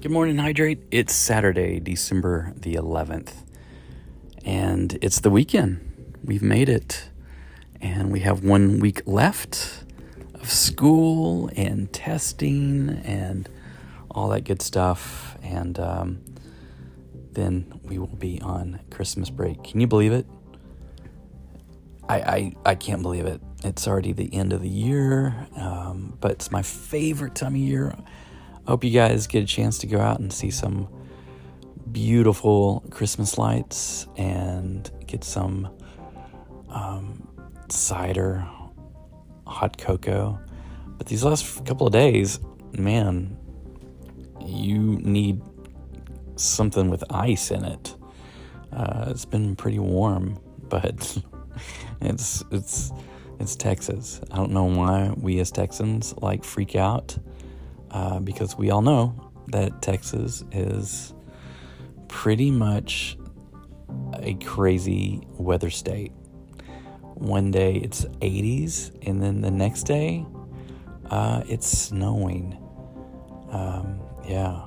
Good morning, Hydrate. It's Saturday, December the 11th, and it's the weekend. We've made it, and we have one week left of school and testing and all that good stuff, and um, then we will be on Christmas break. Can you believe it? I, I, I can't believe it. It's already the end of the year, um, but it's my favorite time of year hope you guys get a chance to go out and see some beautiful Christmas lights and get some um, cider, hot cocoa. But these last couple of days, man, you need something with ice in it. Uh, it's been pretty warm, but it's it's it's Texas. I don't know why we as Texans like freak out uh, because we all know that Texas is pretty much a crazy weather state. One day it's 80s, and then the next day uh, it's snowing. Um, yeah,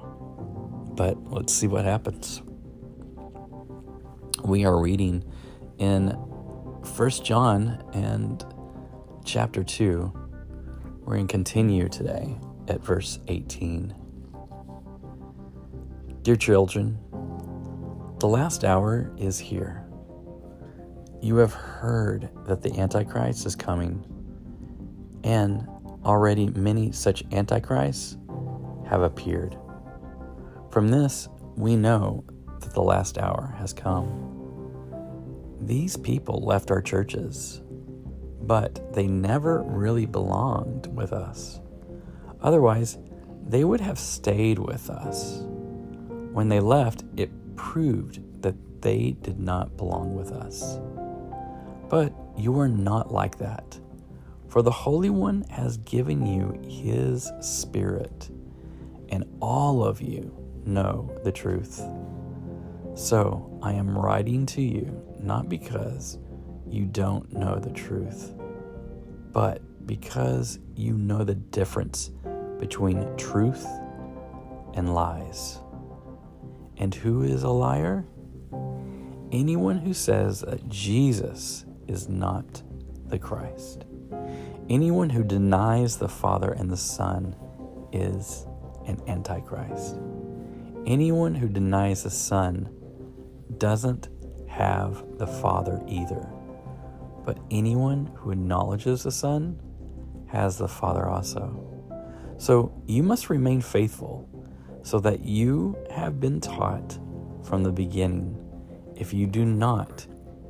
but let's see what happens. We are reading in First John and chapter 2. We're going to continue today at verse 18. Dear children, the last hour is here. You have heard that the Antichrist is coming, and already many such Antichrists have appeared. From this, we know that the last hour has come. These people left our churches, but they never really belonged with us. Otherwise, they would have stayed with us. When they left, it proved that they did not belong with us. But you are not like that. For the Holy One has given you His Spirit, and all of you know the truth. So I am writing to you not because you don't know the truth, but because you know the difference between truth and lies. And who is a liar? Anyone who says that Jesus is not the Christ. Anyone who denies the Father and the Son is an Antichrist. Anyone who denies the Son doesn't have the Father either. But anyone who acknowledges the Son has the Father also. So you must remain faithful so that you have been taught from the beginning. If you do not,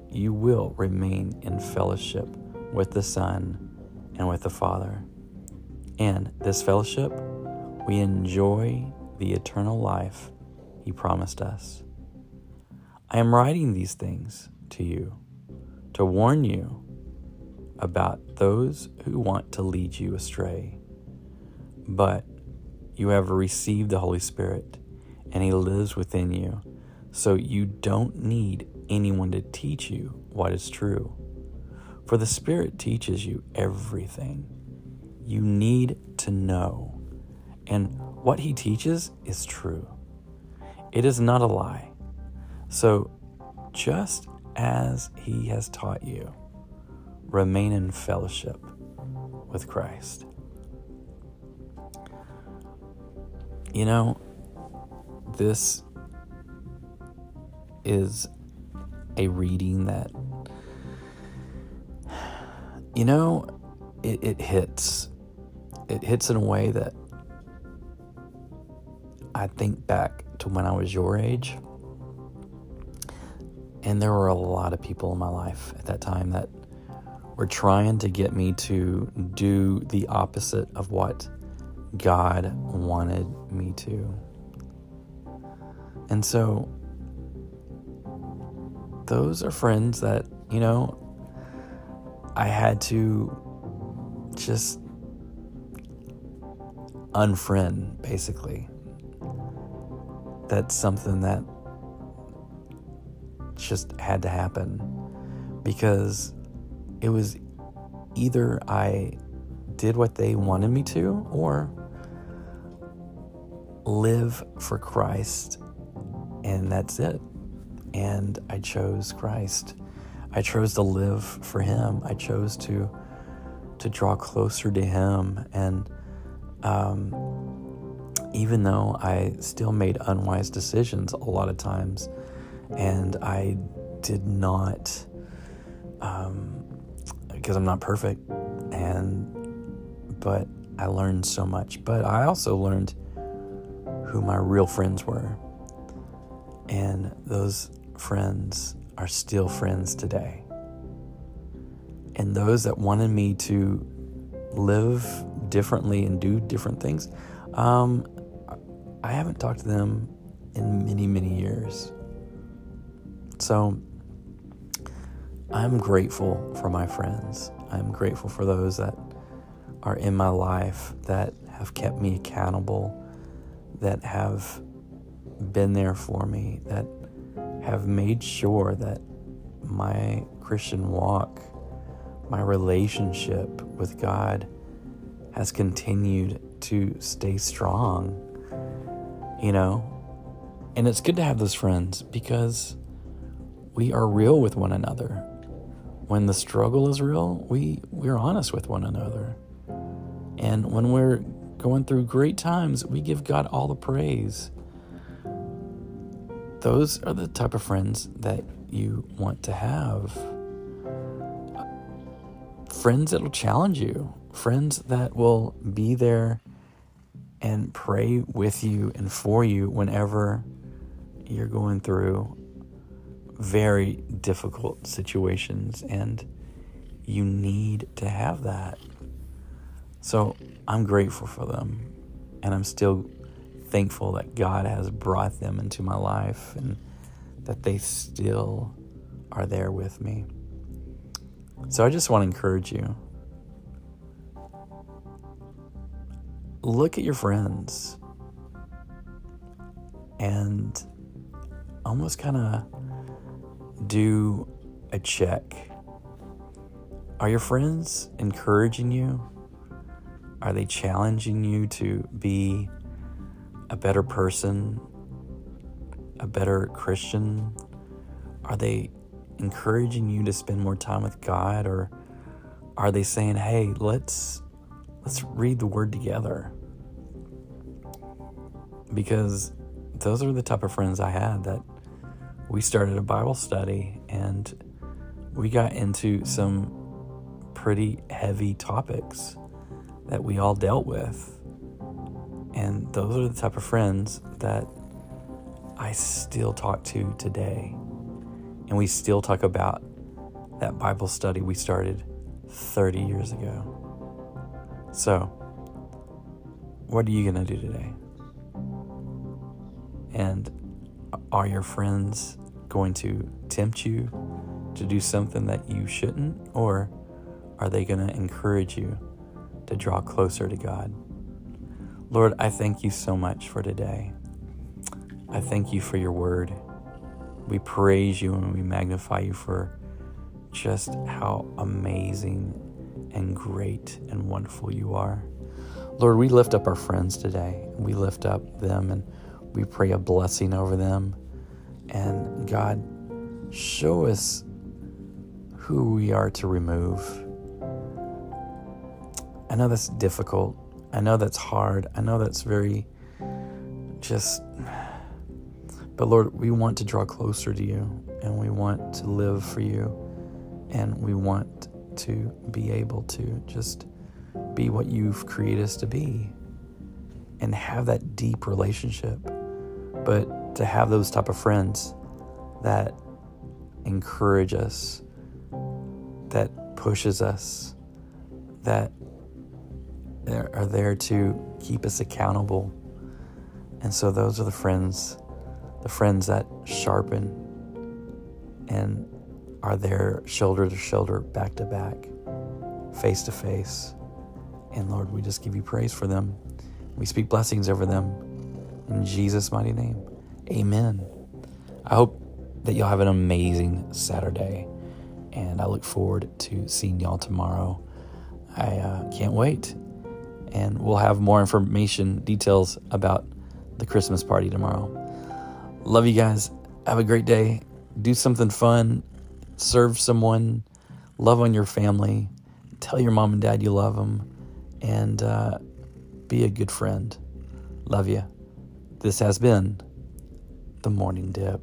you will remain in fellowship with the Son and with the Father. And this fellowship, we enjoy the eternal life He promised us. I am writing these things to you to warn you about those who want to lead you astray but you have received the Holy Spirit and He lives within you. So you don't need anyone to teach you what is true. For the Spirit teaches you everything you need to know. And what He teaches is true, it is not a lie. So just as He has taught you, remain in fellowship with Christ. You know, this is a reading that, you know, it, it hits. It hits in a way that I think back to when I was your age. And there were a lot of people in my life at that time that were trying to get me to do the opposite of what God wanted me to. And so, those are friends that, you know, I had to just unfriend, basically. That's something that just had to happen because it was either I did what they wanted me to or live for Christ, and that's it. And I chose Christ. I chose to live for Him. I chose to to draw closer to Him. And um, even though I still made unwise decisions a lot of times, and I did not, um, because I'm not perfect, and but I learned so much. But I also learned who my real friends were. And those friends are still friends today. And those that wanted me to live differently and do different things, um, I haven't talked to them in many, many years. So I'm grateful for my friends. I'm grateful for those that are in my life that have kept me accountable, that have been there for me, that have made sure that my Christian walk, my relationship with God has continued to stay strong, you know? And it's good to have those friends because we are real with one another. When the struggle is real, we, we're honest with one another. And when we're going through great times, we give God all the praise. Those are the type of friends that you want to have. Friends that will challenge you, friends that will be there and pray with you and for you whenever you're going through very difficult situations and you need to have that. So I'm grateful for them, and I'm still thankful that God has brought them into my life and that they still are there with me. So I just want to encourage you. Look at your friends and almost kind of do a check. Are your friends encouraging you? Are they challenging you to be a better person, a better Christian? Are they encouraging you to spend more time with God or are they saying, "Hey, let's let's read the word together?" Because those are the type of friends I had that we started a Bible study and we got into some pretty heavy topics that we all dealt with. And those are the type of friends that I still talk to today. And we still talk about that Bible study we started 30 years ago. So, what are you going to do today? And are your friends going to tempt you to do something that you shouldn't? Or are they going to encourage you to draw closer to God. Lord, I thank you so much for today. I thank you for your word. We praise you and we magnify you for just how amazing and great and wonderful you are. Lord, we lift up our friends today. We lift up them and we pray a blessing over them. And God, show us who we are to remove I know that's difficult. I know that's hard. I know that's very just. But Lord, we want to draw closer to you and we want to live for you and we want to be able to just be what you've created us to be and have that deep relationship. But to have those type of friends that encourage us, that pushes us, that are there to keep us accountable. And so those are the friends, the friends that sharpen and are there shoulder to shoulder, back to back, face to face. And Lord, we just give you praise for them. We speak blessings over them in Jesus' mighty name. Amen. I hope that y'all have an amazing Saturday. And I look forward to seeing y'all tomorrow. I uh, can't wait and we'll have more information, details about the Christmas party tomorrow. Love you guys. Have a great day. Do something fun. Serve someone. Love on your family. Tell your mom and dad you love them. And uh, be a good friend. Love you. This has been the Morning Dip.